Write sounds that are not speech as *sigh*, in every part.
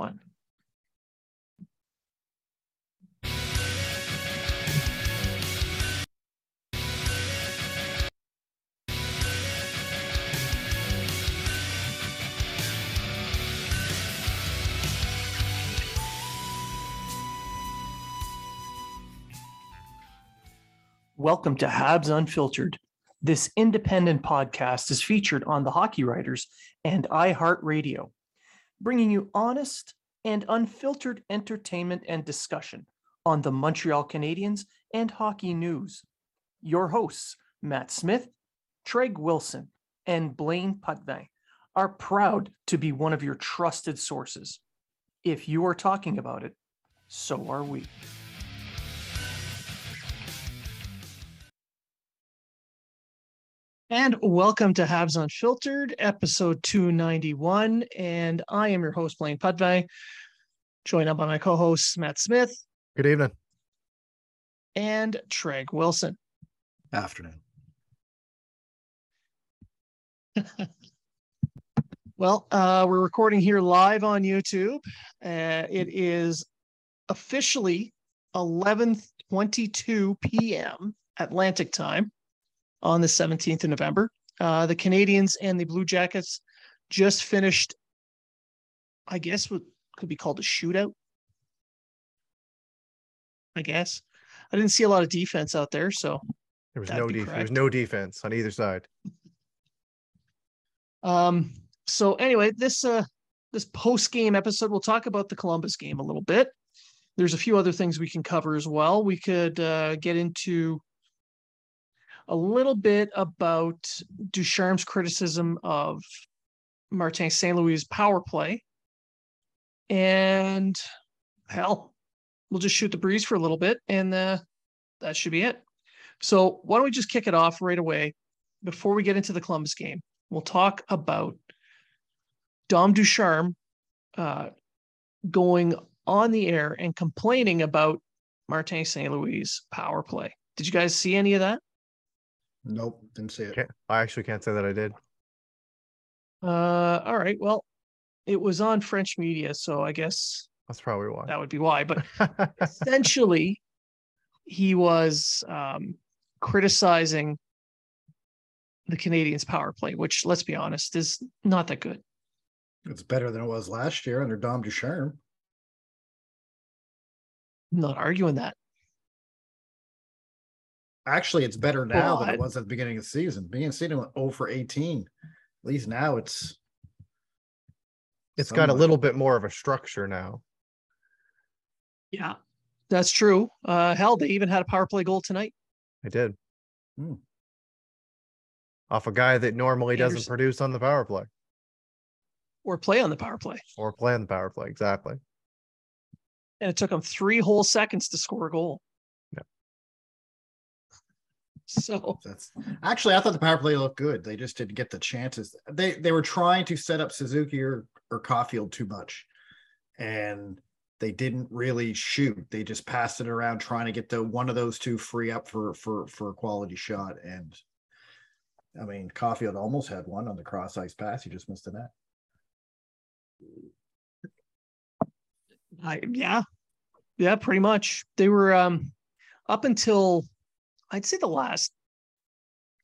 One. Welcome to Habs Unfiltered. This independent podcast is featured on the Hockey Writers and iHeartRadio, bringing you honest and unfiltered entertainment and discussion on the Montreal Canadiens and hockey news. Your hosts, Matt Smith, Treg Wilson, and Blaine Putney, are proud to be one of your trusted sources. If you are talking about it, so are we. And welcome to Habs Unfiltered, episode 291. And I am your host, Blaine Pudvey, joined up by my co hosts, Matt Smith Good evening. and Treg Wilson. Afternoon. *laughs* Well, uh, we're recording here live on YouTube. Uh, it is officially 11:22 p.m. Atlantic time on the 17th of November. Uh, the Canadians and the Blue Jackets just finished, I guess, what could be called a shootout. I guess I didn't see a lot of defense out there, so There was no def- there was no defense on either side. Um, so anyway, this uh this post game episode, we'll talk about the Columbus game a little bit. There's a few other things we can cover as well. We could uh, get into a little bit about Ducharme's criticism of Martin St. Louis' power play. And hell, we'll just shoot the breeze for a little bit, and uh, that should be it. So why don't we just kick it off right away before we get into the Columbus game? We'll talk about Dom Ducharme uh, going on the air and complaining about Martin St. Louis' power play. Did you guys see any of that? Nope, didn't see it. Can't, I actually can't say that I did. Uh, all right. Well, it was on French media, so I guess That's probably why. that would be why. But *laughs* essentially, he was um, criticizing the Canadians' power play, which, let's be honest, is not that good. It's better than it was last year under Dom Ducharme. I'm not arguing that. Actually, it's better now than it was at the beginning of the season. Being seen went 0 for 18. At least now it's it's got a little bit more of a structure now. Yeah, that's true. Uh, hell, they even had a power play goal tonight. I did. Hmm. Off a guy that normally doesn't produce on the power play or play on the power play. or play on the power play. Exactly. And it took them three whole seconds to score a goal. So that's actually I thought the power play looked good. They just didn't get the chances. They they were trying to set up Suzuki or, or Caufield too much. And they didn't really shoot. They just passed it around trying to get the one of those two free up for for for a quality shot. And I mean, Caufield almost had one on the cross ice pass. He just missed the net. I yeah. Yeah, pretty much. They were um up until I'd say the last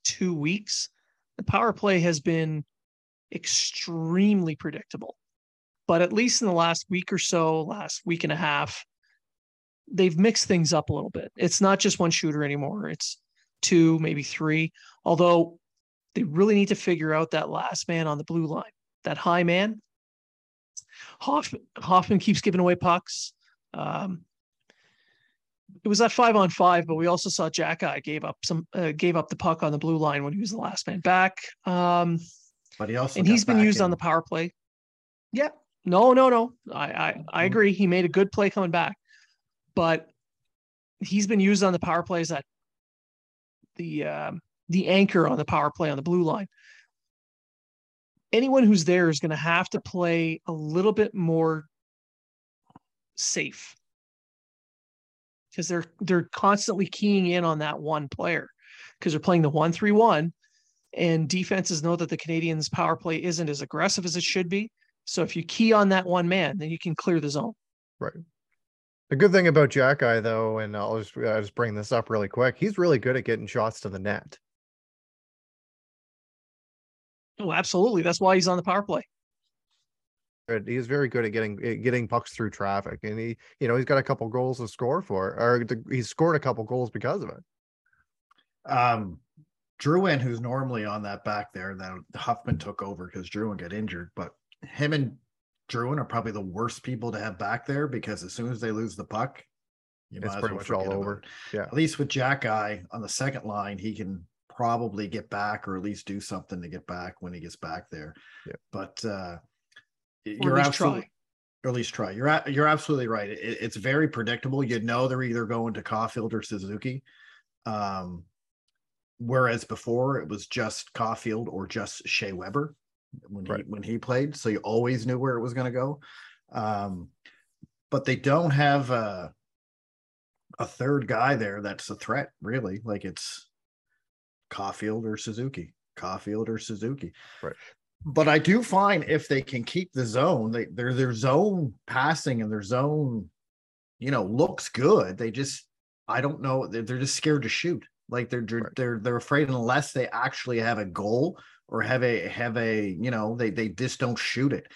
two weeks, the power play has been extremely predictable. But at least in the last week or so, last week and a half, they've mixed things up a little bit. It's not just one shooter anymore. It's two, maybe three. Although they really need to figure out that last man on the blue line, that high man. Hoffman, Hoffman keeps giving away pucks. Um, it was that five on five, but we also saw Xhekaj gave up some uh, gave up the puck on the blue line when he was the last man back. Um, But he also and he's been used on the power play. Yeah, No, no, no. I, I, I Mhm. agree. He made a good play coming back, but he's been used on the power plays that the um, the anchor on the power play on the blue line. Anyone who's there is going to have to play a little bit more safe because they're they're constantly keying in on that one player because they're playing the one three one, and defenses know that the Canadians' power play isn't as aggressive as it should be. So if you key on that one man, then you can clear the zone. Right. The good thing about Xhekaj though, and I'll just I'll just bring this up really quick. He's really good at getting shots to the net. Oh, absolutely. That's why he's on the power play. But He's very good at getting eh, getting pucks through traffic, and he, you know, he's got a couple goals to score for, or the, he's scored a couple goals because of it. Um, Drouin, who's normally on that back there, then Hoffman took over because Drouin got injured. But him and Drouin are probably the worst people to have back there because as soon as they lose the puck, you It's pretty well much all over. Yeah. At least with Xhekaj on the second line, he can probably get back or at least do something to get back when he gets back there. Yeah. But uh, you're absolutely try. or at least try. You're you're absolutely right. It, it's very predictable. You know they're either going to Caufield or Suzuki. Um, whereas before it was just Caufield or just Shea Weber when he when he played, so you always knew where it was going to go. Um, but they don't have a a third guy there that's a threat, really. Like it's Caufield or Suzuki, Caufield or Suzuki. Right. But I do find if they can keep the zone, they their their zone passing and their zone, you know, looks good. They just I don't know, they're, they're just scared to shoot. Like they're they're Right. they're, they're afraid unless they actually have a goal or have a have a you know they they just don't shoot it.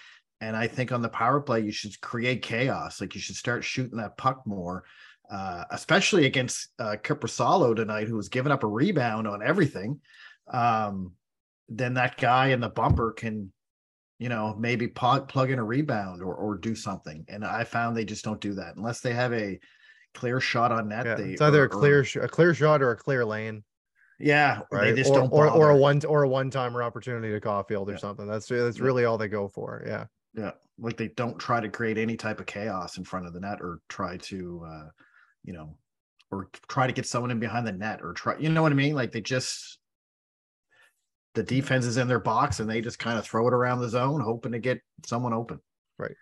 And I think on the power play you should create chaos. Like you should start shooting that puck more, uh, especially against uh, Korpisalo tonight, who was giving up a rebound on everything. Um, then that guy in the bumper can, you know, maybe plug, plug in a rebound or or do something. And I found they just don't do that unless they have a clear shot on net. Yeah, they, it's either or- a clear or- a clear shot or a clear lane, yeah, or right? they just or, don't or or a one or a one timer opportunity to Caufield or Yeah. something. That's that's Yeah. really all they go for. Yeah. Yeah, like they don't try to create any type of chaos in front of the net or try to, uh, you know, or try to get someone in behind the net or try, you know what I mean? Like they just, the defense is in their box and they just kind of throw it around the zone, hoping to get someone open. Right.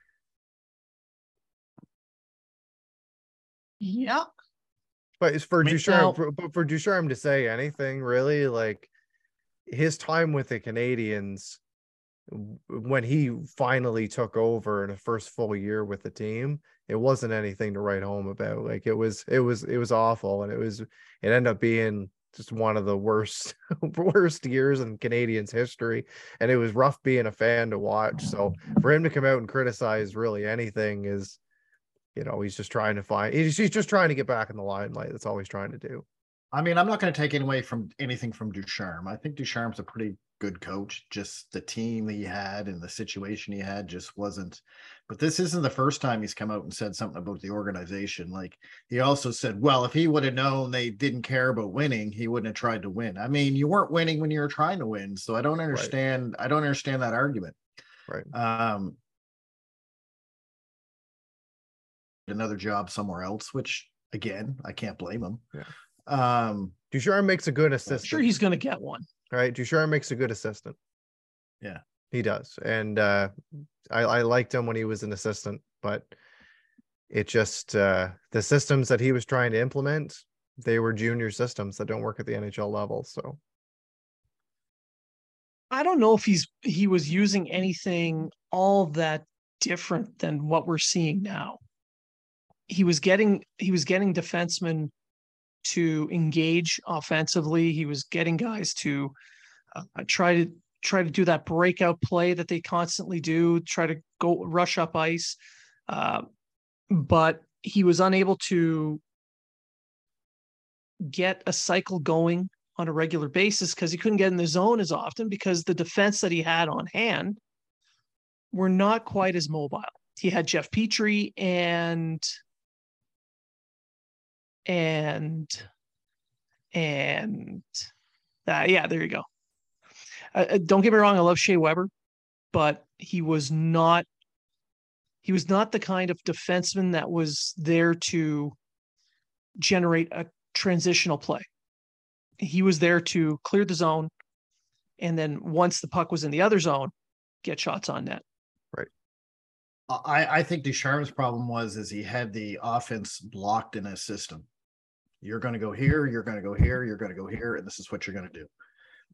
Yeah. But it's for I mean, Ducharme, for, but for Ducharme to say anything really, like his time with the Canadians, when he finally took over in the first full year with the team, it wasn't anything to write home about. Like it was, it was, it was awful, and it was, it ended up being just one of the worst, *laughs* worst years in Canadians history, and it was rough being a fan to watch. So for him to come out and criticize really anything is you know, he's just trying to find he's, he's just trying to get back in the limelight. That's all he's trying to do. I mean, I'm not going to take away from anything from Ducharme. I think Ducharme's a pretty good coach. Just the team that he had and the situation he had just wasn't. But this isn't the first time he's come out and said something about the organization. Like he also said, well, if he would have known they didn't care about winning, he wouldn't have tried to win. I mean, you weren't winning when you were trying to win. So I don't understand. I don't understand that argument. Right. Um, another job somewhere else, which again, I can't blame him. Yeah. Um, Ducharme makes a good I'm sure he's going to get one. Right. Ducharme makes a good assistant. Yeah. He does. And uh I, I liked him when he was an assistant, but it just uh the systems that he was trying to implement, they were junior systems that don't work at the NHL level. So I don't know if he's he was using anything all that different than what we're seeing now. He was getting he was getting defensemen to engage offensively. He was getting guys to uh, try to try to do that breakout play that they constantly do. Try to go rush up ice, uh, but he was unable to get a cycle going on a regular basis because he couldn't get in the zone as often because the defense that he had on hand were not quite as mobile. He had Jeff Petry and and and uh, yeah, there you go. Uh, uh, don't get me wrong, I love Shea Weber, but he was not He was not the kind of defenseman that was there to generate a transitional play. He was there to clear the zone. And then once the puck was in the other zone, get shots on net. Right. I, I think Ducharme's problem was is he had the offense blocked in his system. You're going to go here, you're going to go here, you're going to go here, and this is what you're going to do.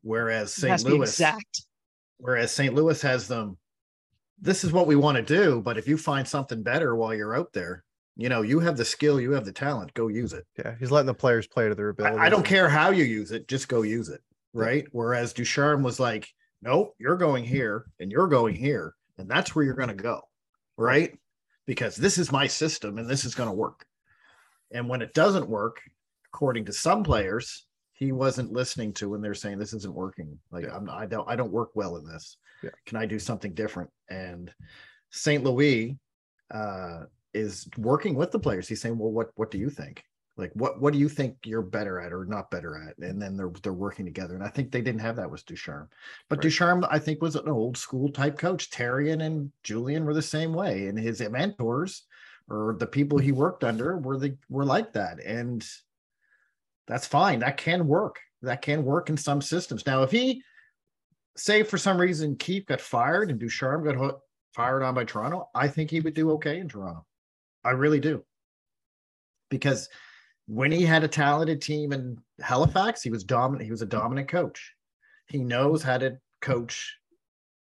Whereas St. Louis, exact. whereas St. Louis has them. This is what we want to do, but if you find something better while you're out there, you know you have the skill, you have the talent, go use it. Yeah, he's letting the players play to their ability. I, I don't care how you use it, just go use it. Right. Whereas Ducharme was like, nope, you're going here and you're going here, and that's where you're going to go. Right. Because this is my system and this is going to work. And when it doesn't work, according to some players, he wasn't listening to when they're saying this isn't working. Like Yeah. I'm I don't I don't work well in this. Yeah. Can I do something different? And St. Louis uh is working with the players. He's saying, Well, what what do you think? Like what what do you think you're better at or not better at? And then they're they're working together. And I think they didn't have that with Ducharme. But Right. Ducharme, I think, was an old school type coach. Therrien and Julien were the same way. And his mentors or the people he worked under were the were like that. And that's fine. That can work. That can work in some systems. Now, if he say for some reason Keefe got fired and Ducharme got ho- fired on by Toronto, I think he would do okay in Toronto. I really do. Because when he had a talented team in Halifax, he was dominant. He was a dominant coach. He knows how to coach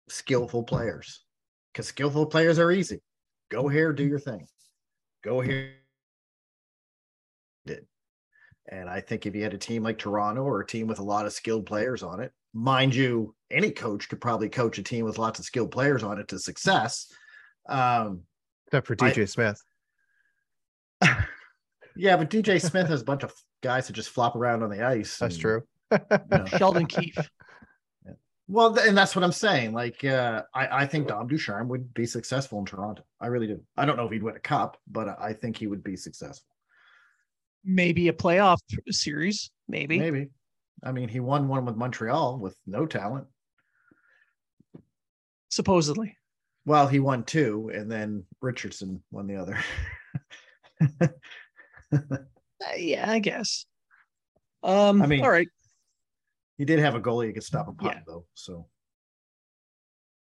skillful players because skillful players are easy. Go here, do your thing. Go here. Did. And I think if you had a team like Toronto or a team with a lot of skilled players on it, mind you, any coach could probably coach a team with lots of skilled players on it to success. Um, except for I- DJ Smith. *laughs* yeah, but DJ Smith has a bunch of guys that just flop around on the ice. That's and, true. you know. *laughs* Sheldon Keefe. Well, and that's what I'm saying. Like, uh, I, I think Dom Ducharme would be successful in Toronto. I really do. I don't know if he'd win a cup, but I think he would be successful. Maybe a playoff series. Maybe. Maybe. I mean, he won one with Montreal with no talent. Supposedly. Well, he won two, and then Richardson won the other. *laughs* Uh, yeah, I guess. Um I mean- all right. he did have a goalie who could stop a puck, Yeah. though. So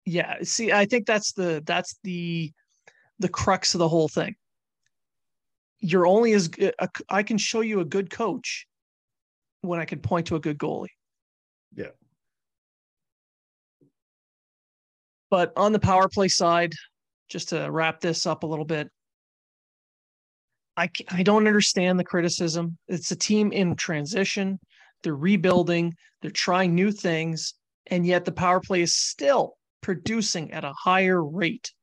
Yeah. See, I think that's the that's the the crux of the whole thing. You're only as a, I can show you a good coach when I can point to a good goalie. Yeah. But on the power play side, just to wrap this up a little bit, I I don't understand the criticism. It's a team in transition. They're rebuilding. They're trying new things, and yet the power play is still producing at a higher rate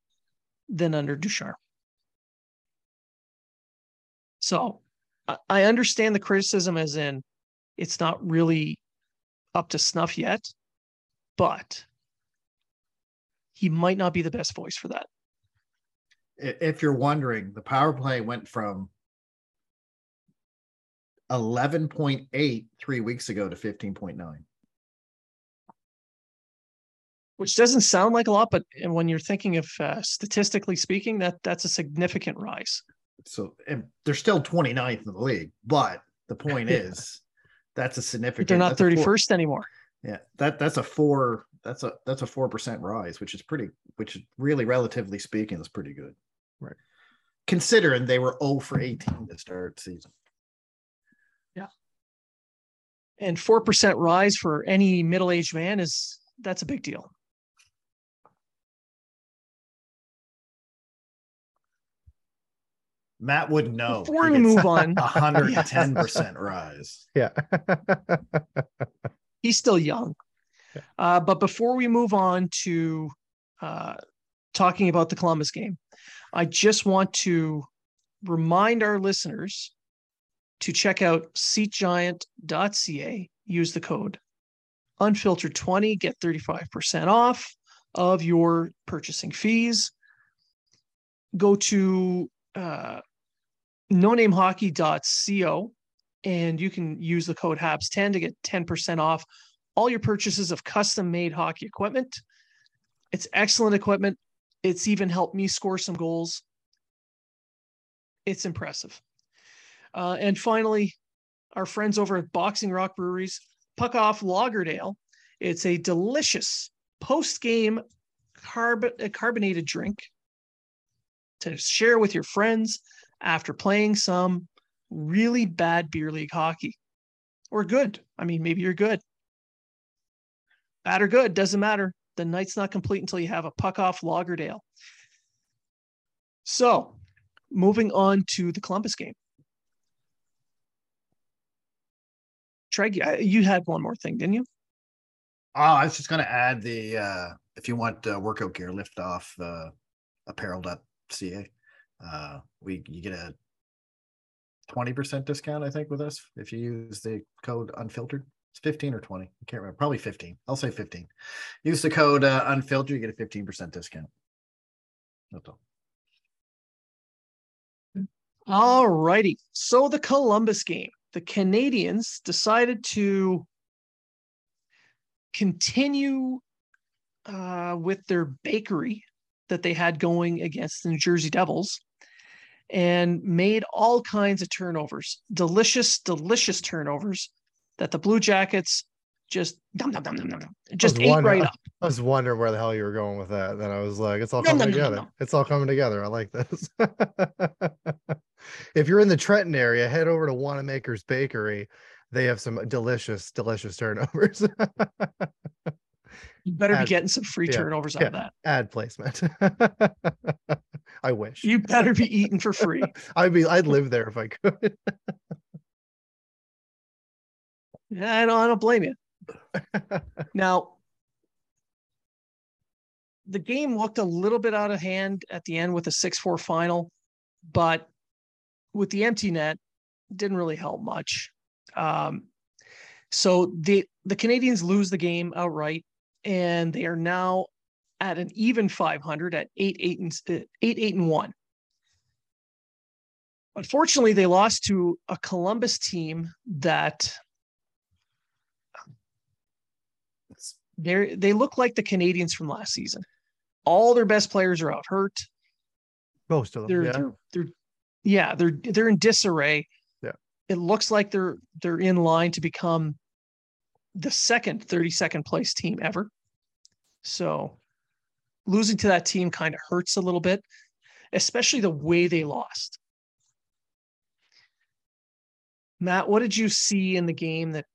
than under Ducharme. So I- understand the criticism as in it's not really up to snuff yet, but he might not be the best voice for that. if you're wondering, the power play went from 11.8 three weeks ago to 15.9. Which doesn't sound like a lot, but when you're thinking of uh, statistically speaking, that that's a significant rise. So and they're still 29th in the league, but the point *laughs* is that's a significant. They're not that's a four- 31st anymore. Yeah, that that's a four. That's a that's a four percent rise, which is pretty. Which really, relatively speaking, is pretty good. Right. Considering they were 0 for 18 to start season. Yeah. And 4% rise for any middle-aged man is that's a big deal. Matt would know. Before we move on, a hundred *laughs* and ten percent rise. Yeah. *laughs* he's still young. Yeah. Uh, but before we move on to uh, talking about the Columbus game, I just want to remind our listeners to check out seatgiant.ca. Use the code unfiltered 20, get 35% off of your purchasing fees. Go to uh, nonamehockey.co and you can use the code HABS10 to get 10% off all your purchases of custom made hockey equipment. It's excellent equipment. It's even helped me score some goals. It's impressive. Uh, and finally, our friends over at Boxing Rock Breweries, Puck Off Lagerdale. It's a delicious post game carb- carbonated drink to share with your friends after playing some really bad beer league hockey or good. I mean, maybe you're good. Bad or good, doesn't matter. The night's not complete until you have a puck off Lagerdale. So, moving on to the Columbus game. Treg, you had one more thing, didn't you? Oh, I was just going to add the uh, if you want uh, workout gear, lift off uh, apparel.ca. Uh, we you get a twenty percent discount, I think, with us if you use the code unfiltered. It's fifteen or twenty. I can't remember. Probably fifteen. I'll say fifteen. Use the code uh, unfiltered. You get a fifteen percent discount. That's all. All righty. So the Columbus game, the Canadians decided to continue uh, with their bakery that they had going against the New Jersey Devils and made all kinds of turnovers, delicious, delicious turnovers that the Blue Jackets just dum, dum, dum, dum, dum, just ate right up. I was wondering where the hell you were going with that. Then I was like, it's all coming together. It's all coming together. I like this. *laughs* if you're in the Trenton area, head over to Wanamaker's Bakery. They have some delicious, delicious turnovers. *laughs* You better ad, be getting some free yeah, turnovers out yeah, of that. Ad placement. *laughs* I wish. You better be eating for *laughs* free. I'd be I'd live there if I could. *laughs* yeah, I don't I don't blame you. now the game looked a little bit out of hand at the end with a 6-4 final, but with the empty net, didn't really help much. Um, so the the Canadiens lose the game outright and they are now at an even 500 at eight eight and uh, eight eight and one. Unfortunately, they lost to a Columbus team that they they look like the canadians from last season. All their best players are out hurt. Most of them, they're, yeah. They're, they're, yeah, they're they're in disarray. Yeah, it looks like they're they're in line to become the second 32nd place team ever. So losing to that team kind of hurts a little bit, especially the way they lost. Matt, what did you see in the game that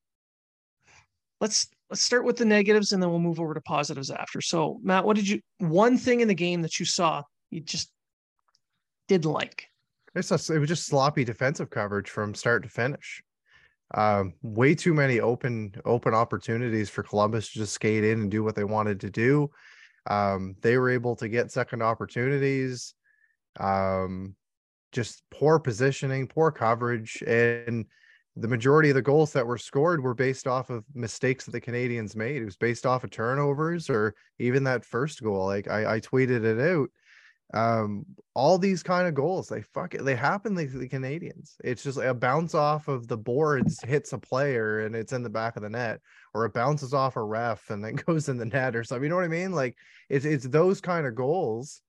let's let's start with the negatives and then we'll move over to positives after. So, Matt, what did you one thing in the game that you saw you just didn't like? It was just sloppy defensive coverage from start to finish um, way too many open open opportunities for Columbus to just skate in and do what they wanted to do. Um, they were able to get second opportunities. Um, just poor positioning, poor coverage, and the majority of the goals that were scored were based off of mistakes that the Canadians made. It was based off of turnovers or even that first goal. Like I, I tweeted it out um all these kind of goals they fuck it they happen the canadians. It's just a bounce off of the boards hits a player and it's in the back of the net or it bounces off a ref and then *laughs* goes in the net or something you know what i mean? Like it's it's those kind of goals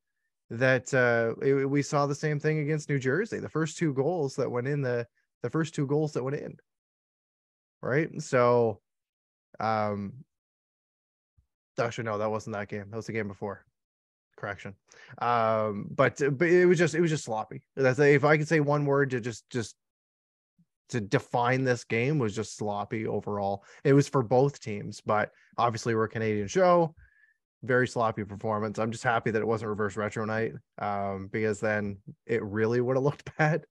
that uh it, we saw the same thing against new jersey the first two goals that went in the the first two goals that went in. Right? So um actually no that wasn't that game that was the game before correction. Um but but it was just it was just sloppy. That's if i could say one word to just just to define this game was just sloppy overall. It was for both teams but obviously we're a canadian show. Very sloppy performance. I'm just happy that it wasn't reverse retro night um because then it really would have looked *laughs* bad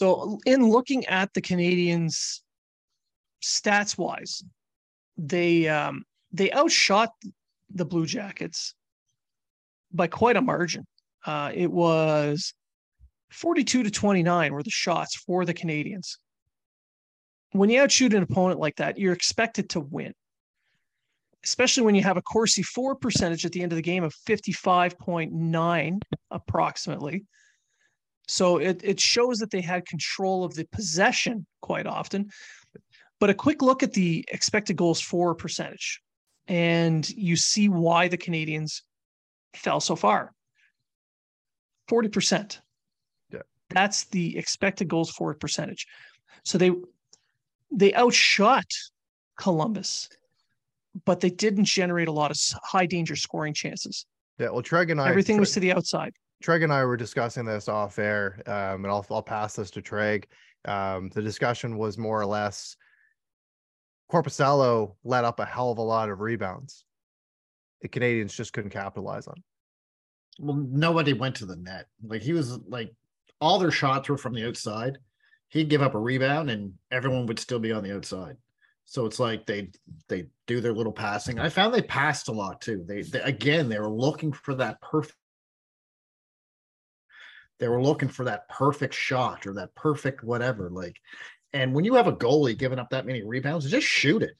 So, in looking at the Canadians stats wise, they um, they outshot the Blue Jackets by quite a margin. Uh, it was 42 to 29 were the shots for the Canadians. When you outshoot an opponent like that, you're expected to win, especially when you have a Corsi for percentage at the end of the game of 55.9 approximately. So it, it shows that they had control of the possession quite often. But a quick look at the expected goals for percentage, and you see why the Canadians fell so far. 40%. Yeah. That's the expected goals for percentage. So they they outshot Columbus, but they didn't generate a lot of high danger scoring chances. Yeah, well, Treg and I everything was to the outside. Treg and I were discussing this off air, um, and I'll I'll pass this to Treg. Um, the discussion was more or less Korpisalo let up a hell of a lot of rebounds. The Canadians just couldn't capitalize on. Well, nobody went to the net. Like he was like all their shots were from the outside. He'd give up a rebound and everyone would still be on the outside. So it's like they they do their little passing. I found they passed a lot too. They, they again they were looking for that perfect. They were looking for that perfect shot or that perfect whatever. Like, and when you have a goalie giving up that many rebounds, just shoot it.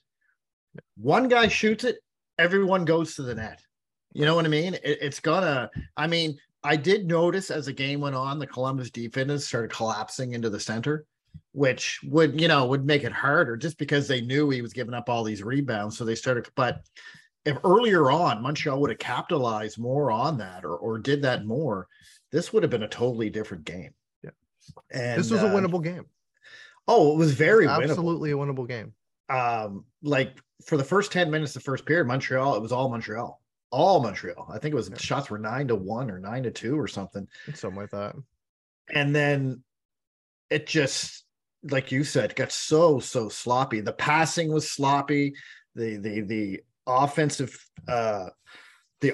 One guy shoots it, everyone goes to the net. You know what I mean? It, it's gonna. I mean, I did notice as the game went on, the Columbus defense started collapsing into the center, which would, you know, would make it harder just because they knew he was giving up all these rebounds. So they started, but if earlier on Montreal would have capitalized more on that or, or did that more, this would have been a totally different game. Yeah. And this was a uh, winnable game. Oh, it was very winnable. Absolutely a winnable game. Um, like for the first 10 minutes of the first period, Montreal, it was all Montreal. All Montreal. I think it was Yeah. shots were nine to one or nine to two or something. Something like that. and then it just like you said got so so sloppy the passing was sloppy the the the offensive uh the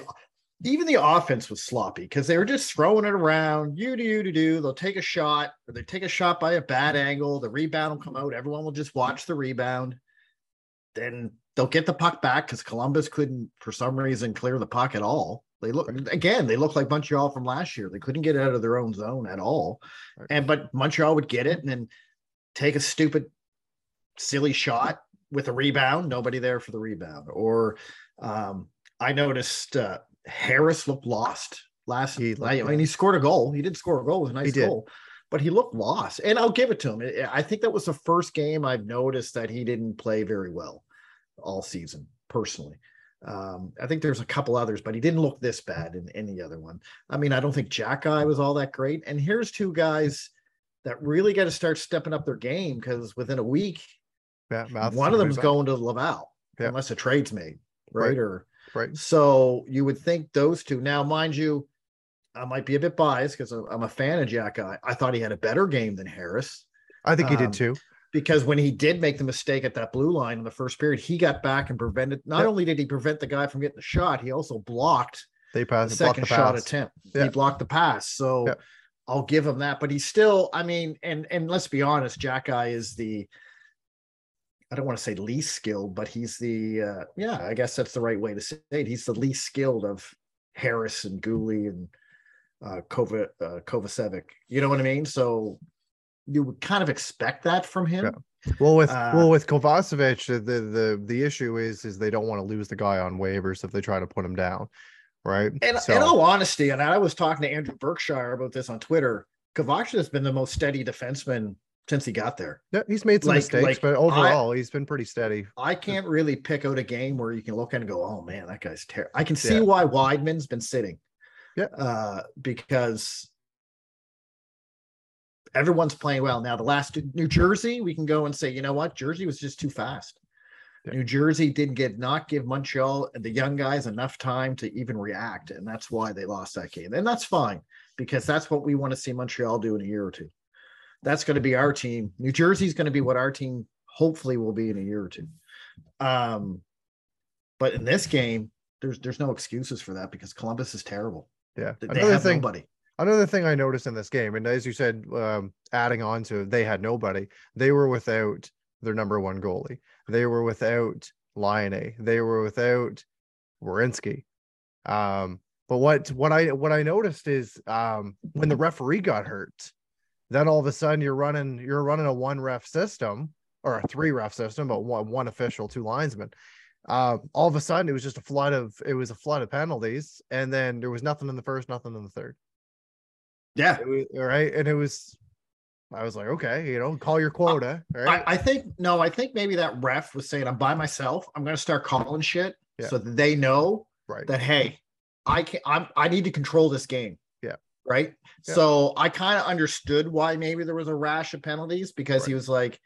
even the offense was sloppy because they were just throwing it around you do you to do they'll take a shot or they take a shot by a bad angle the rebound will come out everyone will just watch the rebound. Then they'll get the puck back because columbus couldn't for some reason clear the puck at all. They look again they look like montreal from last year. They couldn't get out of their own zone at all. Right. and but montreal would get it and then take a stupid silly shot with a rebound nobody there for the rebound. Or um i noticed uh harris looked lost last He looked I, mean he scored a goal he did score a goal it was a nice goal but he looked lost and i'll give it to him I- think that was the first game i've noticed that he didn't play very well all season personally um, I think there's a couple others, but he didn't look this bad in any other one. I mean, I don't think Xhekaj was all that great. And here's two guys that really got to start stepping up their game because within a week, one of them's going to Laval, Yeah. unless a trade's made, right? Right. Or right. so you would think those two. Now, mind you, I might be a bit biased because I'm a fan of Xhekaj. I thought he had a better game than Harris I think he um, did too. because when he did make the mistake at that blue line in the first period, he got back and prevented. Not Yep. only did he prevent the guy from getting the shot, he also blocked They the passed blocked second the shot attempt. Yeah. He blocked the pass. So Yep. I'll give him that. But he's still, I mean, and and let's be honest, Xhekaj is the I don't want to say least skilled, but he's the uh yeah, I guess that's the right way to say it. He's the least skilled of Harris and Guhle and uh Kova uh Kovacevic. You know what I mean? So you would kind of expect that from him. Yeah. Well, with Uh, well with Kovacevic, the, the the issue is is they don't want to lose the guy on waivers if they try to put him down, right? And So- in all honesty, and I was talking to Andrew Berkshire about this on Twitter, Kovacevic has been the most steady defenseman since he got there. yeah, he's made some like- mistakes, like, but overall he's been pretty steady. I can't really pick out a game where you can look at and go, "Oh man, that guy's terrible." I can see Yeah. why Wideman's been sitting. Yeah. uh, because everyone's playing well now. The last New Jersey, we can go and say, you know what, Jersey was just too fast. Yeah. New Jersey didn't get not give Montreal and the young guys enough time to even react, and that's why they lost that game. And that's fine because that's what we want to see Montreal do in a year or two. That's going to be our team. New Jersey's going to be what our team hopefully will be in a year or two. Um, but in this game, there's there's no excuses for that because Columbus is terrible. Yeah. They Another have thing, nobody. another thing I noticed in this game, and as you said, um, adding on to they had nobody. They were without their number one goalie. They were without Laine. They were without Werenski. Um, but what what I what I noticed is um, when the referee got hurt, then all of a sudden you're running you're running a one ref system or a three ref system, but one one official, two linesmen. Uh, all of a sudden it was just a flood of it was a flood of penalties, and then there was nothing in the first, nothing in the third. Yeah. Was, all right. And it was, I was like, okay, you know, call your quota. Right. I, I think no, I think maybe that ref was saying, I'm by myself. I'm gonna start calling shit Yeah. so that they know right. that hey, I can I'm I need to control this game. Yeah. Right. Yeah. So I kind of understood why maybe there was a rash of penalties because he was like,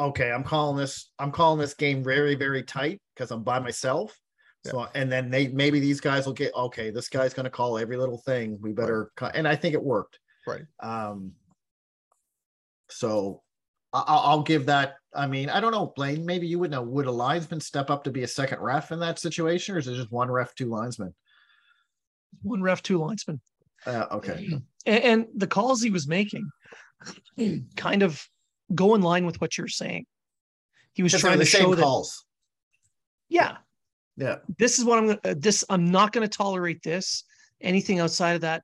okay, I'm calling this, I'm calling this game very, very tight because I'm by myself. Yeah. So and then they maybe these guys will get okay, this guy's gonna call every little thing. We better cut and I think it worked. Right. Um so I- I'll, I'll give that. I mean, I don't know, Blaine. Maybe you would know. Would a linesman step up to be a second ref in that situation, or is it just one ref, two linesmen? One ref, two linesmen. Uh, okay. *clears throat* And, and the calls he was making *clears throat* kind of go in line with what you're saying. He was trying the to same show that, calls. yeah, Yeah. this is what I'm gonna uh, this I'm not gonna tolerate this. Anything outside of that,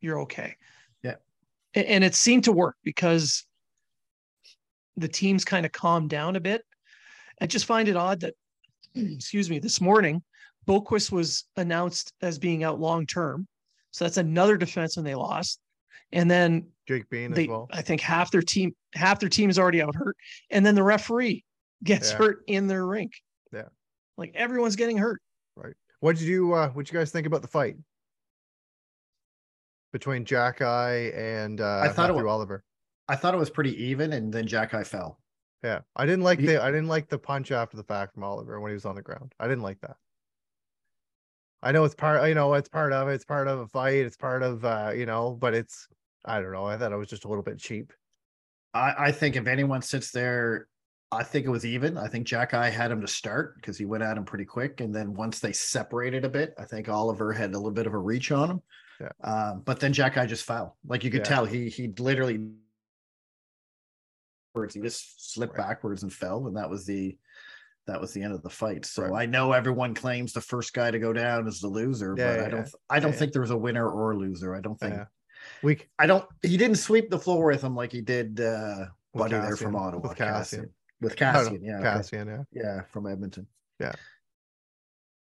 you're okay. Yeah. A- And, it seemed to work because the teams kind of calmed down a bit. I just find it odd that *clears throat* excuse me, this morning, Boqvist was announced as being out long term. So that's another defenseman they lost. And then Jake Bean they as well. I think half their team half their team is already out hurt. And then the referee gets Yeah. hurt in their rink. Yeah. Like everyone's getting hurt. Right. What did you uh what did you guys think about the fight? Between Xhekaj and uh I thought it Mathieu wa- Olivier. I thought it was pretty even, and then Xhekaj fell. Yeah. I didn't like Ye- the I didn't like the punch after the fact from Olivier when he was on the ground. I didn't like that. I know it's part you know, it's part of it, it's part of a fight, it's part of uh, you know, but it's I don't know. I thought it was just a little bit cheap. I, I think if anyone sits there, I think it was even. I think Xhekaj had him to start because he went at him pretty quick, and then once they separated a bit, I think Olivier had a little bit of a reach on him. Yeah. Um, but then Xhekaj just fell. Like you could Yeah. tell, he he literally he just slipped Right. backwards and fell, and that was the that was the end of the fight. So Right. I know everyone claims the first guy to go down is the loser, Yeah, but yeah, I don't yeah. I don't Yeah. think there was a winner or a loser. I don't think Yeah. We c- I don't he didn't sweep the floor with him like he did uh With Buddy there from Kassian, Ottawa. with Kassian. With I don't know, Kassian, yeah. okay. Kassian, yeah. Yeah, from Edmonton. Yeah.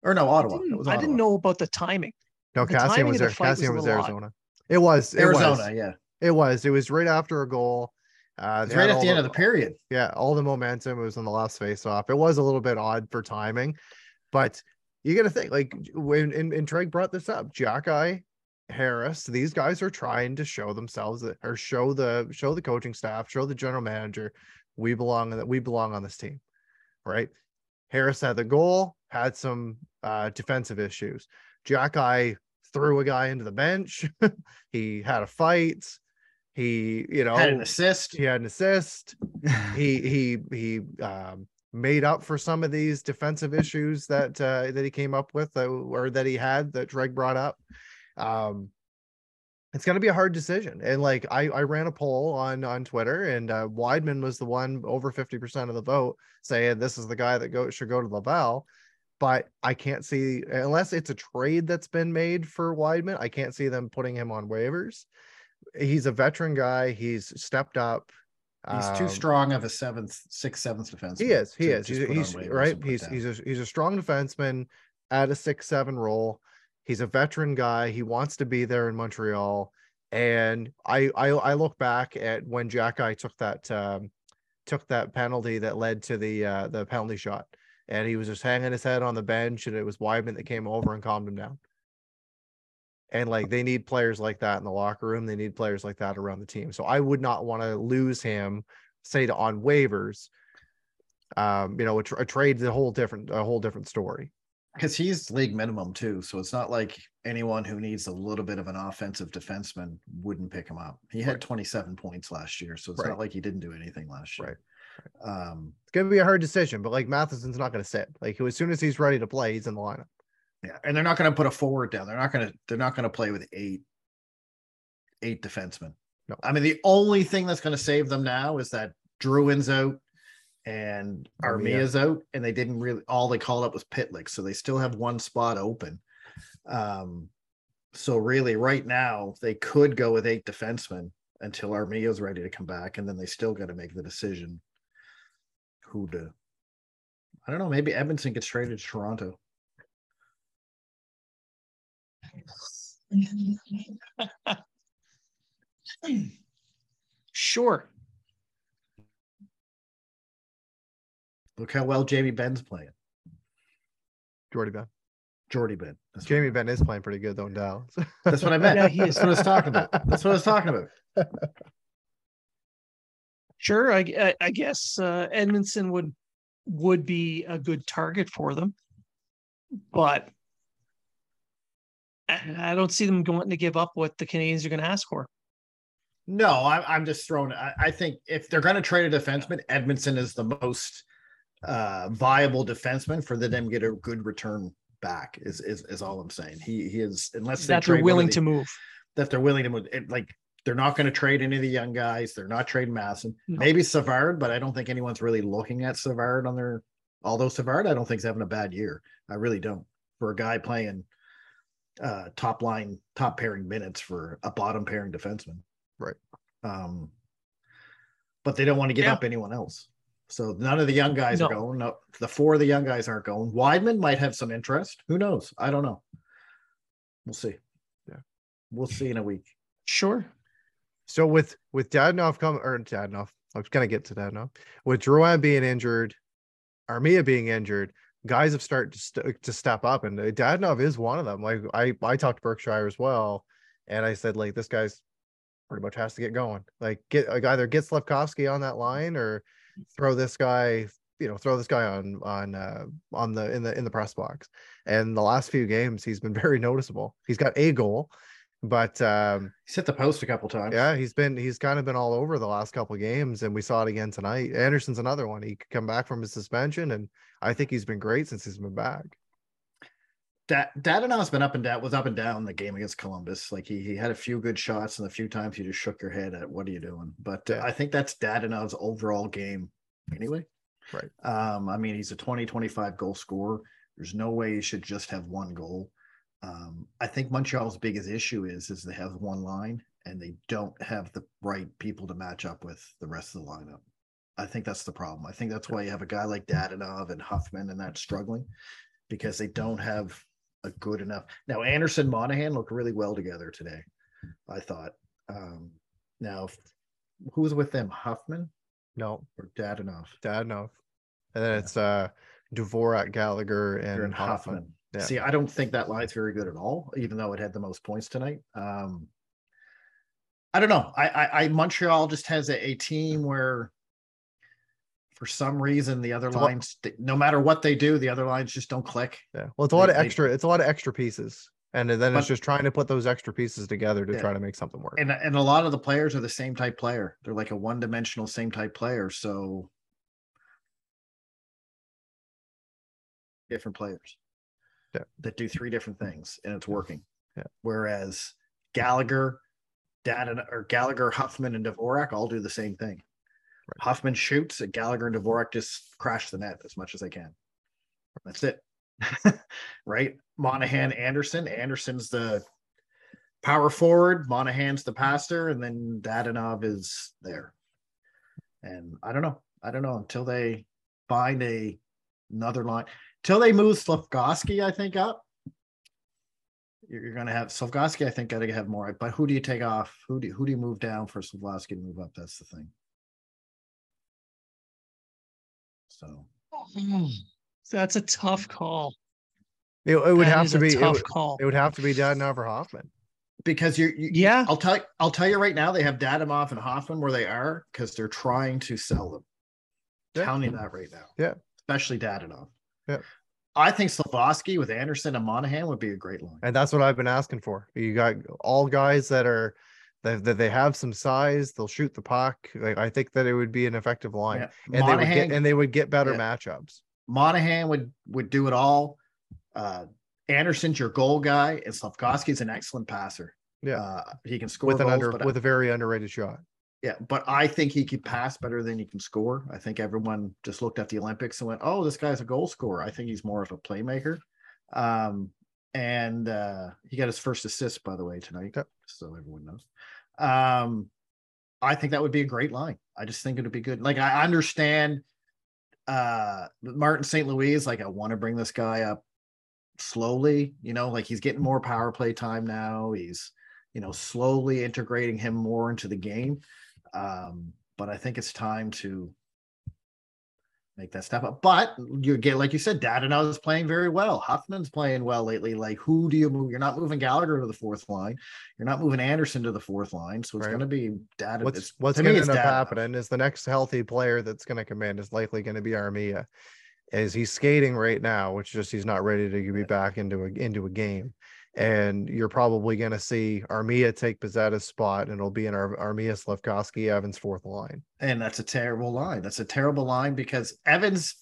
Or no, I Ottawa. It didn't, was I didn't know about the timing. No, The Kassian timing was of the there. fight was Kassian was little odd. Arizona. It was it Arizona, was yeah. it was. It was right after a goal. Uh It's right at the end of the period. yeah, all the momentum was on the last face off. It was a little bit odd for timing, but you got to think like when and, and Treg brought this up, Xhekaj, Harris, these guys are trying to show themselves that or show the show the coaching staff, show the general manager, we belong that we belong on this team, right? Harris had the goal, had some uh, defensive issues. Xhekaj threw a guy into the bench. *laughs* he had a fight. He, you know, Had an assist. he had an assist. He *laughs* he he um made up for some of these defensive issues that uh that he came up with uh, or that he had that Treg brought up. Um it's going to be a hard decision. And like i i ran a poll on on twitter and uh Wideman was the one over 50% of the vote saying this is the guy that go should go to laval. But i can't see unless it's a trade that's been made for Wideman i can't see them putting him on waivers he's a veteran guy he's stepped up He's too um, strong of a seventh, sixth, seventh defense. he is. He is. He's, he's right. He's He's a he's a strong defenseman at a six seven role. He's a veteran guy. He wants to be there in Montreal. And I I I look back at when Xhekaj took that um, took that penalty that led to the uh, the penalty shot, and he was just hanging his head on the bench, and it was Wideman that came over and calmed him down. And like they need players like that in the locker room. They need players like that around the team. So I would not want to lose him, say to on waivers. Um, you know, a, tra- a trade's a whole different a whole different story. because he's league minimum too. So it's not like anyone who needs a little bit of an offensive defenseman wouldn't pick him up. He had Right. 27 points last year, so it's Right. not like he didn't do anything last year. Um, It's gonna be a hard decision, but like Matheson's not gonna sit. Like as soon as he's ready to play, he's in the lineup. Yeah, and they're not going to put a forward down. They're not going to. They're not going to play with eight, eight defensemen. No. I mean the only thing that's going to save them now is that Drouin's out and Armia. Armia's out, and they didn't really. All they called up was Pitlick, so they still have one spot open. Um, so really, right now they could go with eight defensemen until Armia's ready to come back, and then they still got to make the decision who to. I don't know. Maybe Edmundson gets traded to Toronto. *laughs* Sure. Look how well Jamie Benn's playing. Jordie Benn. Jordie Benn. That's Jamie Benn is playing pretty good though in Dallas. *laughs* That's what I meant. Yeah, he is. That's what I was talking about. That's what I was talking about. *laughs* Sure. I, I, I guess uh, Edmundson would would be a good target for them, but I, don't see them going to give up what the Canadiens are going to ask for. No, I, I'm just throwing. I, I think if they're going to trade a defenseman, Edmundson is the most uh, viable defenseman for them to get a good return back. Is is, is all I'm saying. He he is unless they That they're willing the- to move. that they're willing to move. It, like they're not going to trade any of the young guys. They're not trading Masson. No. Maybe Savard, but I don't think anyone's really looking at Savard on their. Although Savard, I don't think is having a bad year. I really don't for a guy playing uh top line, top pairing minutes for a bottom pairing defenseman. Right. Um, but they don't want to give Yeah. up anyone else. So none of the young guys are going. No, the four of the young guys aren't going. Wideman might have some interest. Who knows? I don't know. We'll see. Yeah. We'll see in a week. Sure. So with with Dadonov coming or Dadonov, I was gonna get to Dadonov. With Drouin being injured, Armia being injured, guys have started to, st- to step up, and uh, Dadonov is one of them. Like I I talked to Berkshire as well, and I said like this guy's pretty much has to get going. Like get like either get Slavkovsky on that line or throw this guy you know throw this guy on on uh on the in the in the press box and the last few games he's been *laughs* very noticeable he's got a goal but um He's hit the post a couple times. yeah, he's been he's kind of been all over the last couple of games, and we saw it again tonight. Anderson's another one. He could come back from his suspension, and I think he's been great since he's been back. Da- Dadonov's been up and down, was up and down the game against Columbus. Like he, he had a few good shots, and a few times you just shook your head at what are you doing? But uh, Yeah. I think that's Dadonov's overall game anyway. Right. Um, I mean, he's a 20, 25 goal scorer. There's no way he should just have one goal. Um, I think Montreal's biggest issue is is they have one line and they don't have the right people to match up with the rest of the lineup. I think that's the problem. I think that's why you have a guy like Dadonov and Hoffman and that struggling because they don't have a good enough. Now Anderson Monahan looked really well together today. I thought. Um, now who's with them? Hoffman No, or Dadonov? Dadonov, and then Yeah. it's uh Dvorak, Gallagher, and, and Hoffman. Huffman. Yeah. See, I don't think that line's very good at all, even though it had the most points tonight. Um, I don't know. I, I, I Montreal just has a, a team where, for some reason, the other It's a lot- lines, no matter what they do, the other lines just don't click. Yeah, well, it's a lot They- of they- extra. It's a lot of extra pieces, and then But- it's just trying to put those extra pieces together to Yeah. try to make something work. And and a lot of the players are the same type player. They're like a one dimensional same type player. So different players Yeah. that do three different things and it's working. Yeah. Whereas Gallagher, Dad and or Gallagher, Hoffman, and Dvorak all do the same thing. Right. Hoffman shoots, and Gallagher and Dvorak just crash the net as much as they can. That's it. *laughs* right? Monahan, Anderson. Anderson's the power forward, Monahan's the passer, and then Dadonov is there. And I don't know. I don't know until they find a another line. Till they move Slavkovsky, I think up. You're, gonna have Slavkovsky. I think got to have more. But who do you take off? Who do who do you move down for Slavkovsky to move up? That's the thing. Hmm. So That's a tough call. It, it would That have is to a be. It tough would, call. it would have to be Dadonov or Hoffman. because you're you, Yeah. I'll tell I'll tell you right now, they have Dadonov and Hoffman where they are because they're trying to sell them. Yeah. Telling you that right now. Yeah. Especially Dadonov. Yeah. I think Slavkovsky with Anderson and Monahan would be a great line. And that's what I've been asking for. You got all guys that are that, that they have some size, they'll shoot the puck. Like I think that it would be an effective line. Yeah. And they would get and they would get better Yeah. matchups. Monahan would would do it all. Uh Anderson's your goal guy, and Slavkovsky's an excellent passer. Yeah. Uh, he can score with an under with a very underrated shot. Yeah, but I think he could pass better than he can score. I think everyone just looked at the Olympics and went, "Oh, this guy's a goal scorer." I think he's more of a playmaker. Um, and uh, he got his first assist, by the way, tonight, Yep. So everyone knows. Um, I think that would be a great line. I just think it would be good. Like I understand, uh, Martin St. Louis is like, I want to bring this guy up slowly. You know, like he's getting more power play time now. He's you know, slowly integrating him more into the game. Um, but I think it's time to make that step up. But you get, like you said, Dadonov is playing very well. Hoffman's playing well lately. Like, who do you move? You're not moving Gallagher to the fourth line. You're not moving Anderson to the fourth line. So it's Right. going to be Dadonov. What's what's going to end up happening is the next healthy player that's going to come in is likely going to be Armia. Is he's skating right now, which just he's not ready to be back into a into a game, and you're probably going to see Armia take Pezzetta's spot, and it'll be in our Armia Slavkovsky Evans fourth line. And that's a terrible line. That's a terrible line because Evans,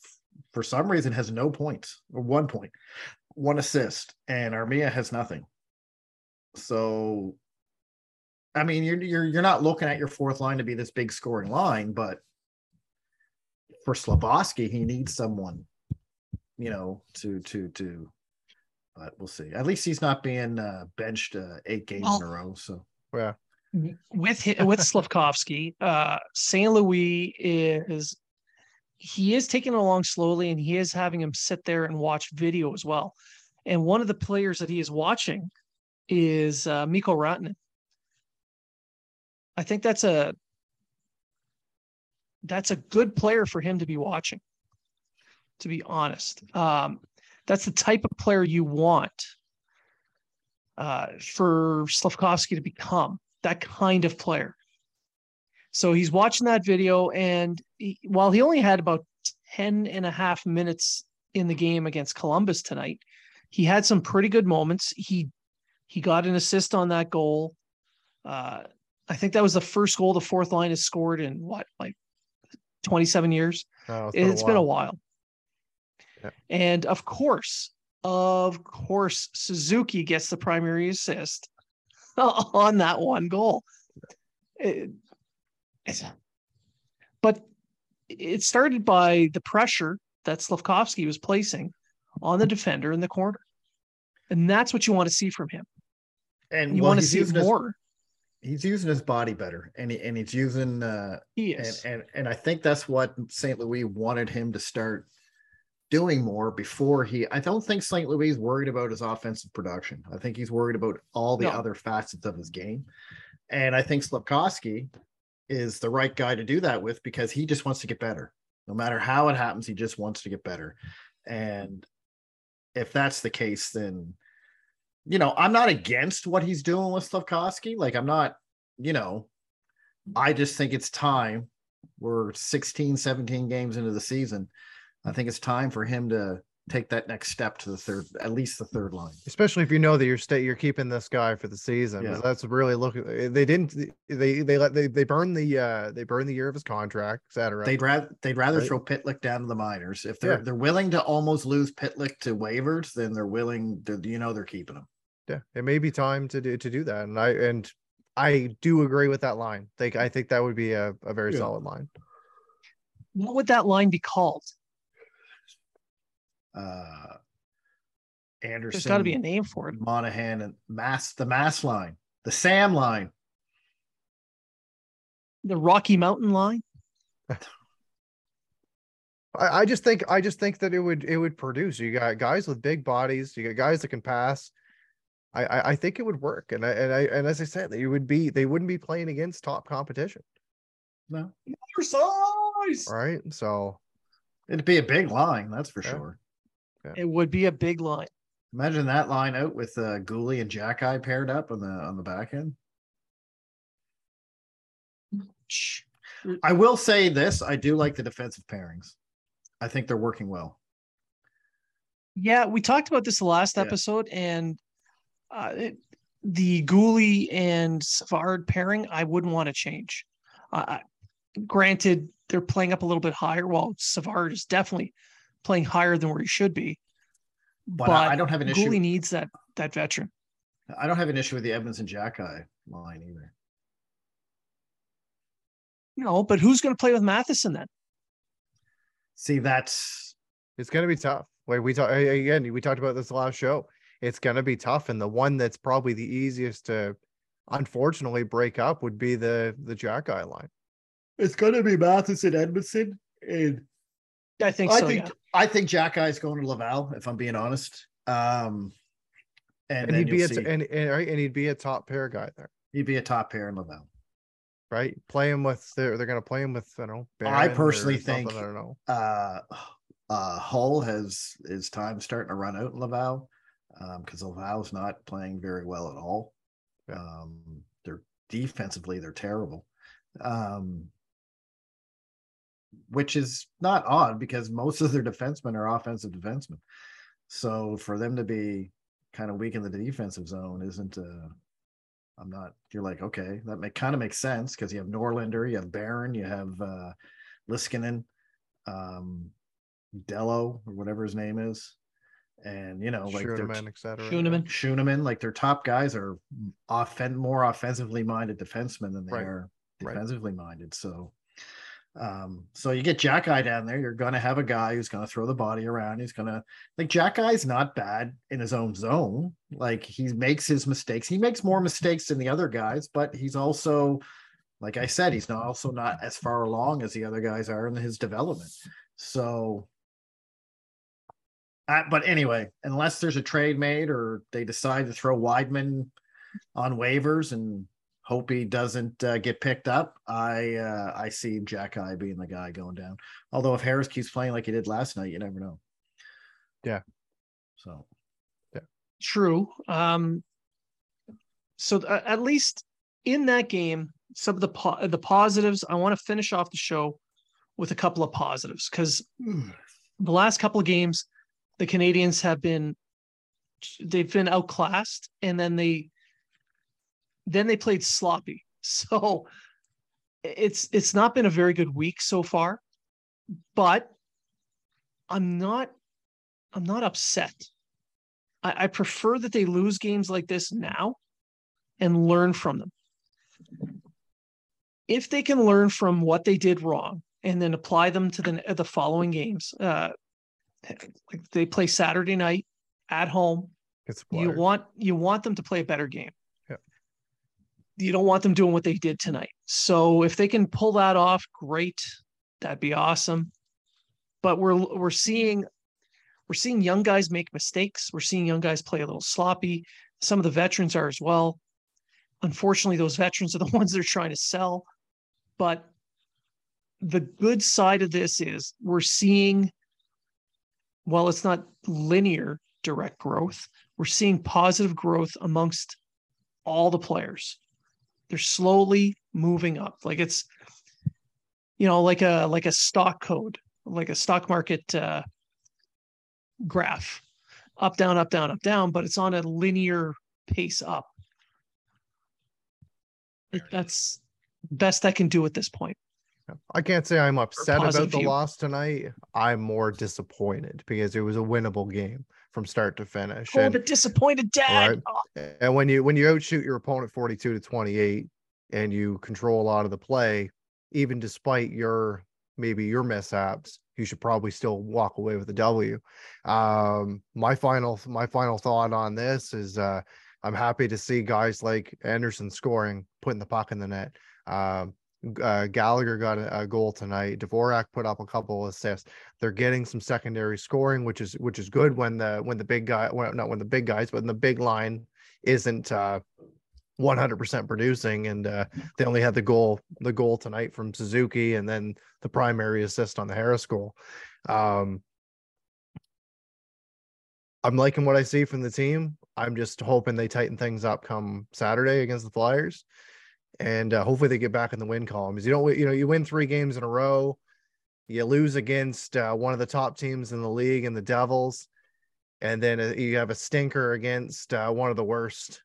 for some reason, has no points or one point, one assist, and Armia has nothing. So, I mean, you're you're you're not looking at your fourth line to be this big scoring line, but for Slavkovsky, he needs someone, you know, to to to. But we'll see. At least he's not being uh, benched uh, eight games in a row. So Yeah, with with Slavkovsky, uh, St. Louis is he is taking it along slowly, and he is having him sit there and watch video as well. And one of the players that he is watching is uh, Mikko Rantanen. I think that's a that's a good player for him to be watching. To be honest, um, that's the type of player you want uh, for Slavkovsky to become that kind of player. So he's watching that video, and he, while he only had about 10 and a half minutes in the game against Columbus tonight, he had some pretty good moments. He he got an assist on that goal. Uh, I think that was the first goal the fourth line has scored in what, like 27 years? no, it's been a while. while. And of course, of course, Suzuki gets the primary assist *laughs* on that one goal. It- but it started by the pressure that Slavkovsky was placing on the defender in the corner. And that's what you want to see from him. and You well, want to see using his- more. he's using his body better, and he, and he's using uh, He and and and I think that's what St. Louis wanted him to start doing more before he. I don't think St. Louis is worried about his offensive production. I think he's worried about all the No. other facets of his game, and I think Slavkovsky is the right guy to do that with because he just wants to get better. No matter how it happens, he just wants to get better, and if that's the case, then you know I'm not against what he's doing with Slavkovsky. Like I'm not, you know, I just think it's time. We're 16, 17 games into the season. I think it's time for him to take that next step to the third, at least the third line. especially if you know that you're sta- you're keeping this guy for the season. Yeah. That's really looking. They didn't. They they let they they burned the uh they burn the year of his contract, etc. They'd rather they'd rather Right. throw Pitlick down to the minors. If they're Yeah. they're willing to almost lose Pitlick to waivers, then they're willing to you know they're keeping him. yeah, it may be time to do to do that, and I and I do agree with that line. Think I think that would be a, a very Yeah. solid line. What would that line be called? Uh Anderson There's got to be a name for it. Monahan and Mass the Mass line, the Sam line. The Rocky Mountain line. I, I just think I just think that it would it would produce. You got guys with big bodies. You got guys that can pass. I I, I think it would work, and I and I and as I said, they would be they wouldn't be playing against top competition, No, Size. right? So it'd be a big line, that's for Yeah. sure. It would be a big line. Imagine that line out with uh, Guhle and Xhekaj paired up on the on the back end. I will say this: I do like the defensive pairings. I think they're working well. Yeah, we talked about this the last Yeah. episode, and uh, it, the Guhle and Savard pairing, I wouldn't want to change. Uh, granted, they're playing up a little bit higher, while Savard is definitely playing higher than where he should be. But, I, I don't have an Guhle issue. needs that that veteran. I don't have an issue with the Evans and Xhekaj line either. No, but who's going to play with Matheson then? See, that's it's gonna be tough. Like we talked again, we talked about this last show. It's gonna be tough, and the one that's probably the easiest to, unfortunately, break up would be the the Xhekaj line. it's going to be Matheson Edmundson, and I think I so. think yeah. I think Xhekaj's going to Laval. If I'm being honest, um, and, And he'd be you'll a see- and, and right, and he'd be a top pair guy there, he'd be a top pair in Laval. right? Play him with they're they're gonna play him with I don't know. I Barron or personally think- I don't know. uh uh Houle has his time starting to run out in Laval um because Laval's not playing very well at all. Yeah. Um they're defensively they're terrible. Um which is not odd because most of their defensemen are offensive defensemen. So for them to be kind of weak in the defensive zone isn't uh I'm not you're like okay that make kind of makes sense because you have Norlinder, you have Barron, you have uh Leskinen, um Dello or whatever his name is. And you know, like they're Schueneman, et cetera. Schueneman. Schueneman, like their top guys are offen- more offensively minded defensemen than they Right, are right. defensively minded. So, um, so you get Xhekaj down there, you're gonna have a guy who's gonna throw the body around. He's gonna like Xhekaj's not bad in his own zone. Like he makes his mistakes. He makes more mistakes than the other guys, but he's also, like I said, he's not also not as far along as the other guys are in his development. So but anyway, unless there's a trade made or they decide to throw Wideman on waivers and hope he doesn't uh, get picked up, I uh, I see Xhekaj being the guy going down. Although if Harris keeps playing like he did last night, you never know. Yeah. So Yeah. True. Um, so th- at least in that game, some of the po- the positives. I want to finish off the show with a couple of positives because the last couple of games, the Canadiens have been they've been outclassed, and then they then they played sloppy. *laughs* So it's it's not been a very good week so far, but I'm not I'm not upset. I, I prefer that they lose games like this now and learn from them. If they can learn from what they did wrong and then apply them to the the following games, uh, like they play Saturday night at home, you want you want them to play a better game. You don't want them doing what they did tonight. So if they can pull that off, great. That'd be awesome. But we're we're seeing we're seeing young guys make mistakes. We're seeing young guys play a little sloppy. Some of the veterans are as well. Unfortunately, those veterans are the *laughs* ones they're trying to sell. But the good side of this is we're seeing, while it's not linear direct growth, we're seeing positive growth amongst all the players. They're slowly moving up. Like it's, you know, like a like a stock code, like a stock market uh, graph, up, down, up, down, up, down, but it's on a linear pace up. That's best I can do at this point. I can't say I'm upset about the view. loss tonight. I'm more disappointed because it was a winnable game from start to finish. Oh, and, the disappointed dad. Right. Oh, and when you when you outshoot your opponent 42 to 28 and you control a lot of the play, even despite your maybe your mishaps, you should probably still walk away with a W. Um, my final my final thought on this is uh, I'm happy to see guys like Anderson scoring, putting the puck in the net. Um, uh, Gallagher got a, a goal tonight. Dvorak put up a couple assists. They're getting some secondary scoring, which is which is good when the when the big guy, well, not when the big guys, but when the big line isn't uh 100% producing and uh they only had the goal the goal tonight from Suzuki and then the primary assist on the Harris goal. Um I'm liking what I see from the team. I'm just hoping they tighten things up come Saturday against the Flyers and uh, hopefully they get back in the win columns. You don't, you know, you win three games in a row, you lose against uh, one of the top teams in the league and the Devils, and then uh, you have a stinker against uh, one of the worst.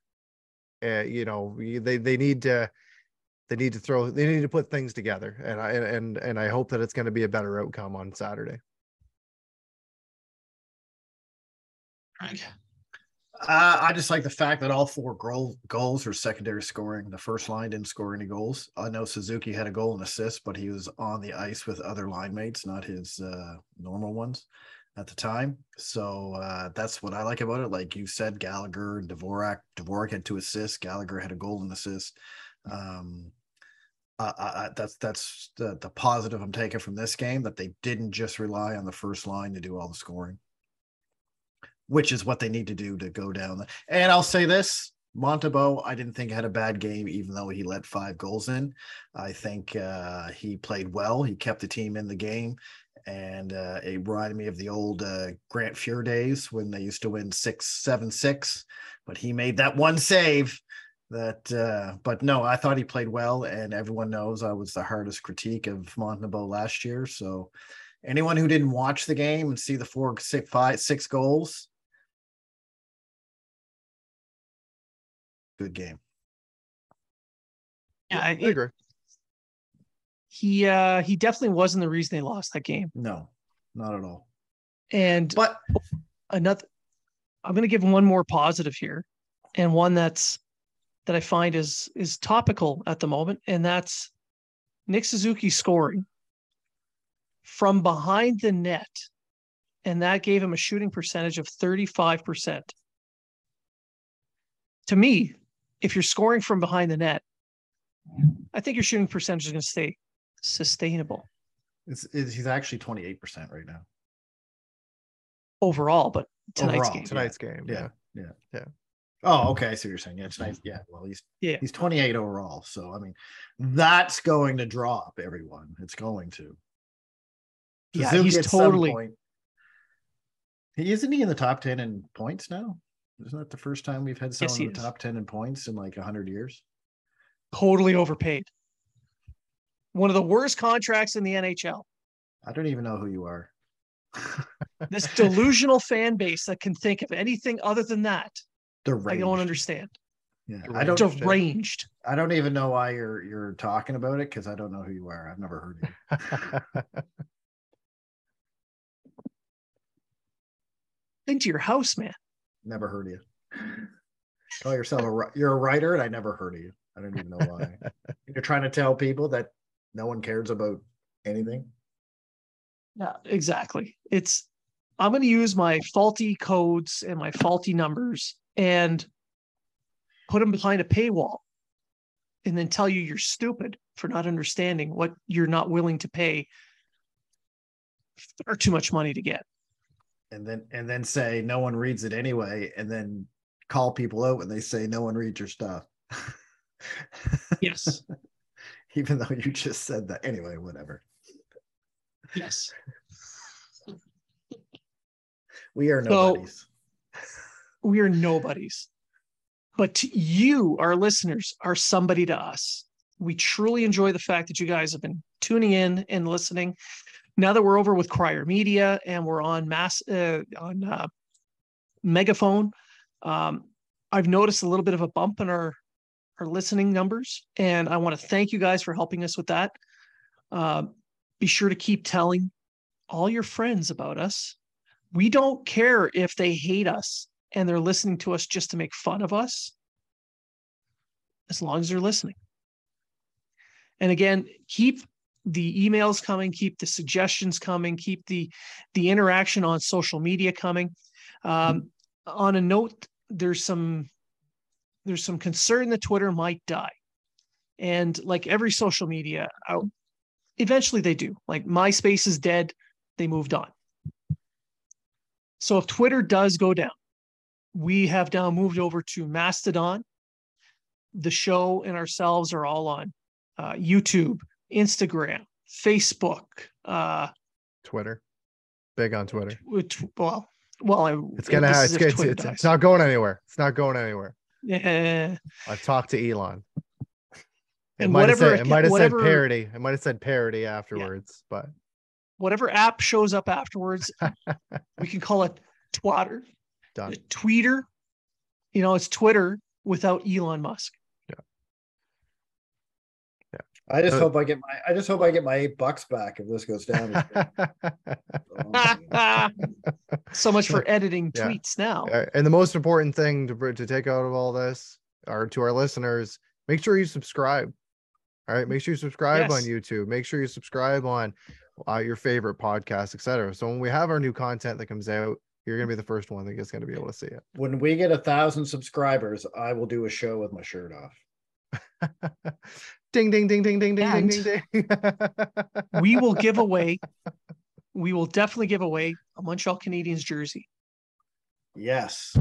Uh, you know, they they need to they need to throw they need to put things together, and I and and I hope that it's going to be a better outcome on Saturday. Uh, I just like the fact that all four goal, goals are secondary scoring. The first line didn't score any goals. I know Suzuki had a goal and assist, but he was on the ice with other line mates, not his uh, normal ones at the time. So uh, that's what I like about it. Like you said, Gallagher and Dvorak. Dvorak had two assists. Gallagher had a goal and assist. Um, I, I, that's that's the, the positive I'm taking from this game that they didn't just rely on the first line to do all the scoring. Which is what they need to do to go down. And I'll say this Montembeault, I didn't think had a bad game, even though he let five goals in. I think uh, he played well. He kept the team in the game. And uh, it reminded me of the old uh, Grant Fuhr days when they used to win six, seven, six. But he made that one save that uh but no i thought he played well and everyone knows i was the hardest critique of montembeault last year so anyone who didn't watch the game and see the four six five six goals good game Yeah, I it- agree. he uh he definitely wasn't the reason they lost that game. no not at all And but another i'm going to give one more positive here and one that's that i find is is topical at the moment and that's nick suzuki scoring from behind the net and that gave him a shooting percentage of 35% to me if you're scoring from behind the net i think your shooting percentage is going to stay sustainable it's, it's he's actually 28% right now overall but tonight's Overall, game Tonight's game. Yeah. Yeah. Yeah. Oh okay i see what you're saying yeah it's nice yeah well he's Yeah. he's 28 overall so i mean that's going to drop everyone it's going to Yeah, Suzuki he's totally- point- isn't he in the top 10 in points now isn't that the first time we've had someone he in the is. top 10 in points in like 100 years totally overpaid. One of the worst contracts in the NHL. i don't even know who you are *laughs* This delusional fan base that can think of anything other than that, I don't understand. yeah i don't Deranged. Deranged. i don't even know why you're you're talking about it because i don't know who you are i've never heard of you *laughs* Into your house, man. Never heard of you oh, call yourself a you're a writer and i never heard of you i don't even know why *laughs* you're trying to tell people that no one cares about anything Yeah, exactly. It's I'm going to use my faulty codes and my faulty numbers and put them behind a paywall and then tell you you're stupid for not understanding what you're not willing to pay or too much money to get. And then and then say no one reads it anyway and then call people out when they say no one reads your stuff *laughs* Yes. even though you just said that anyway whatever yes. we are So- nobodies we are nobodies. But you, our listeners, are somebody to us. We truly enjoy the fact that you guys have been tuning in and listening. Now that we're over with Crier Media and we're on mass uh, on uh, Megaphone, um, I've noticed a little bit of a bump in our our listening numbers, and I want to thank you guys for helping us with that. Um, be sure to keep telling all your friends about us. We don't care if they hate us and they're listening to us just to make fun of us, as long as they're listening. And again, keep the emails coming, keep the suggestions coming, keep the the interaction on social media coming. Um, on a note, there's some there's some concern that Twitter might die, and like every social media, out eventually they do. Like MySpace is dead, they moved on. So if Twitter does go down, we have now moved over to Mastodon. The show and ourselves are all on uh, YouTube, Instagram, Facebook. Uh, Twitter. Big on Twitter. which, well, well, I, It's gonna have it's, it's, it's, it's not going anywhere. It's not going anywhere. Yeah, I've talked to Elon. It And might have said it might have said parody. It might have said parody afterwards, but whatever app shows up afterwards, *laughs* we can call it Twatter, done. Tweeter. You know, it's Twitter without Elon Musk. I just Uh, hope i get my i just hope i get my eight bucks back if this goes down *laughs* so much for *laughs* editing Yeah. tweets now. Uh, and the most important thing to to take out of all this, or to our listeners, make sure you subscribe. All right, make sure you subscribe on YouTube. Make sure you subscribe on uh, your favorite podcast, etc. So when we have our new content that comes out, you're gonna be the first one that is gonna be able to see it. when we get a thousand subscribers i will do a show with my shirt off *laughs* ding ding ding ding ding ding ding ding ding. *laughs* we will give away we will definitely give away a Montreal Canadiens jersey. Yes.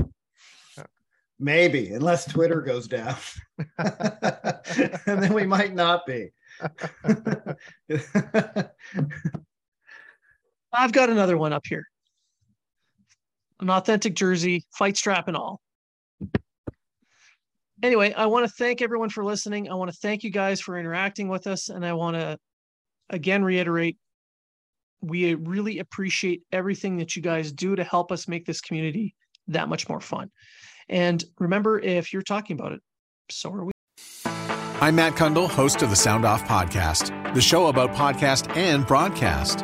Maybe, unless Twitter goes down. *laughs* and then we might not be. *laughs* I've got another one up here. An authentic jersey, fight strap and all. Anyway, I want to thank everyone for listening. I want to thank you guys for interacting with us. And I want to again reiterate we really appreciate everything that you guys do to help us make this community that much more fun. And remember, if you're talking about it, so are we. I'm Matt Cundill, host of the Sound Off Podcast, the show about podcast and broadcast.